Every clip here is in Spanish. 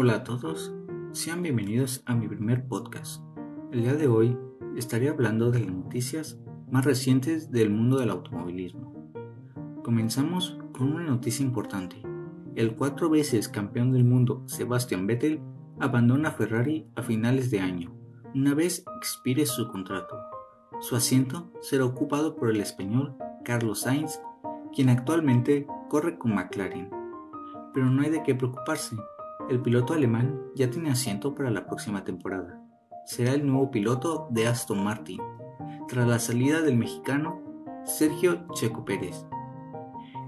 Hola a todos, sean bienvenidos a mi primer podcast. El día de hoy estaré hablando de las noticias más recientes del mundo del automovilismo. Comenzamos con una noticia importante. El cuatro veces campeón del mundo Sebastian Vettel abandona Ferrari a finales de año, una vez expire su contrato. Su asiento será ocupado por el español Carlos Sainz, quien actualmente corre con McLaren. Pero no hay de qué preocuparse, el piloto alemán ya tiene asiento para la próxima temporada. Será el nuevo piloto de Aston Martin, tras la salida del mexicano Sergio Checo Pérez.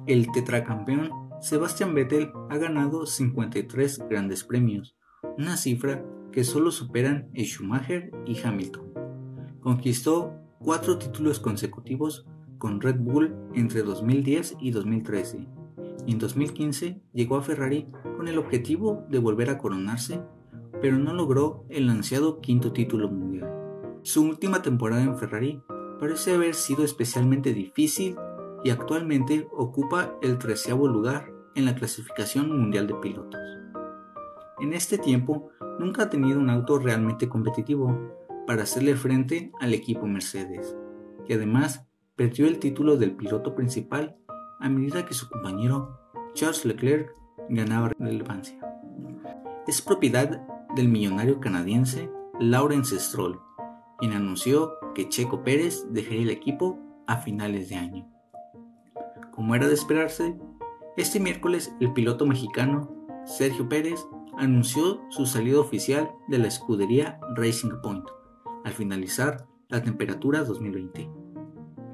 El tetracampeón Sebastian Vettel ha ganado 53 grandes premios, una cifra que solo superan Schumacher y Hamilton. Conquistó cuatro títulos consecutivos con Red Bull entre 2010 y 2013 y en 2015 llegó a Ferrari con el objetivo de volver a coronarse, pero no logró el ansiado quinto título mundial. Su última temporada en Ferrari parece haber sido especialmente difícil y actualmente ocupa el treceavo lugar en la clasificación mundial de pilotos. En este tiempo nunca ha tenido un auto realmente competitivo para hacerle frente al equipo Mercedes, que además perdió el título del piloto principal a medida que su compañero Charles Leclerc ganaba relevancia. Es propiedad del millonario canadiense Lawrence Stroll, quien anunció que Checo Pérez dejaría el equipo a finales de año. Como era de esperarse, este miércoles el piloto mexicano Sergio Pérez anunció su salida oficial de la escudería Racing Point al finalizar la temperatura 2020.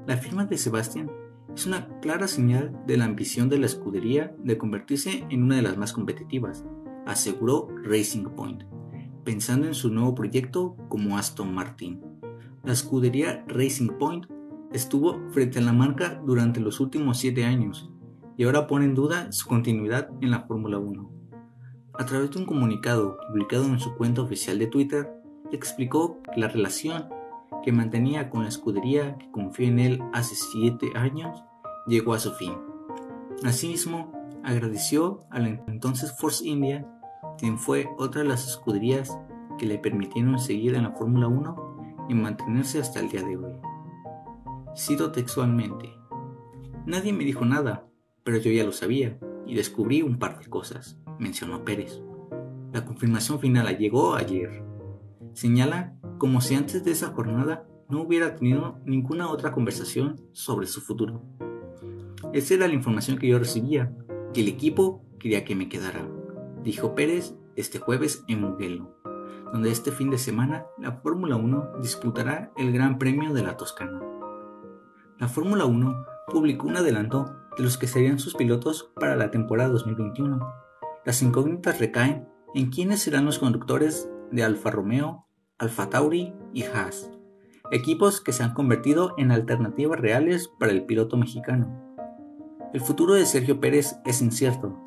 La firma de Sebastián es una clara señal de la ambición de la escudería de convertirse en una de las más competitivas, aseguró Racing Point, pensando en su nuevo proyecto como Aston Martin. La escudería Racing Point estuvo frente a la marca durante los últimos siete años y ahora pone en duda su continuidad en la Fórmula 1. A través de un comunicado publicado en su cuenta oficial de Twitter, explicó que la relación que mantenía con la escudería que confió en él hace siete años llegó a su fin. Asimismo, agradeció a la entonces Force India, quien fue otra de las escuderías que le permitieron seguir en la Fórmula 1 y mantenerse hasta el día de hoy. Cito textualmente, Nadie me dijo nada, pero yo ya lo sabía y descubrí un par de cosas, mencionó Pérez. La confirmación final llegó ayer. Señala como si antes de esa jornada no hubiera tenido ninguna otra conversación sobre su futuro. Esa era la información que yo recibía, que el equipo quería que me quedara, dijo Pérez este jueves en Mugello, donde este fin de semana la Fórmula 1 disputará el Gran Premio de la Toscana. La Fórmula 1 publicó un adelanto de los que serían sus pilotos para la temporada 2021. Las incógnitas recaen en quiénes serán los conductores de Alfa Romeo, Alfa Tauri y Haas, equipos que se han convertido en alternativas reales para el piloto mexicano. El futuro de Sergio Pérez es incierto.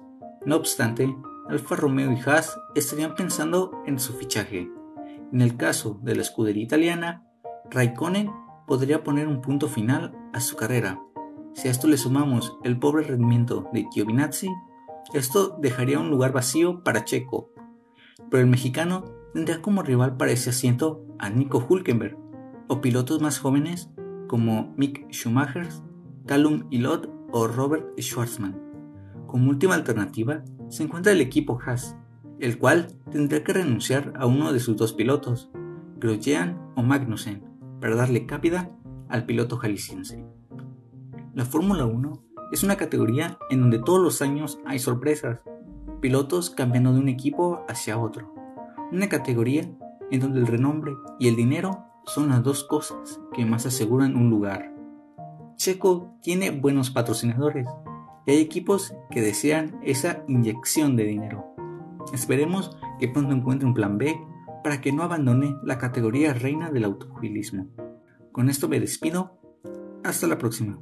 No obstante, Alfa Romeo y Haas estarían pensando en su fichaje. En el caso de la escudería italiana, Raikkonen podría poner un punto final a su carrera. Si a esto le sumamos el pobre rendimiento de Giovinazzi, esto dejaría un lugar vacío para Checo. Pero el mexicano tendría como rival para ese asiento a Nico Hulkenberg o pilotos más jóvenes como Mick Schumacher, Callum Ilott o Robert Schwarzman. Como última alternativa se encuentra el equipo Haas, el cual tendrá que renunciar a uno de sus dos pilotos, Grosjean o Magnussen, para darle cápida al piloto jalisciense. La Fórmula 1 es una categoría en donde todos los años hay sorpresas, pilotos cambiando de un equipo hacia otro. Una categoría en donde el renombre y el dinero son las dos cosas que más aseguran un lugar. Checo tiene buenos patrocinadores y hay equipos que desean esa inyección de dinero. Esperemos que pronto encuentre un plan B para que no abandone la categoría reina del automovilismo. Con esto me despido. Hasta la próxima.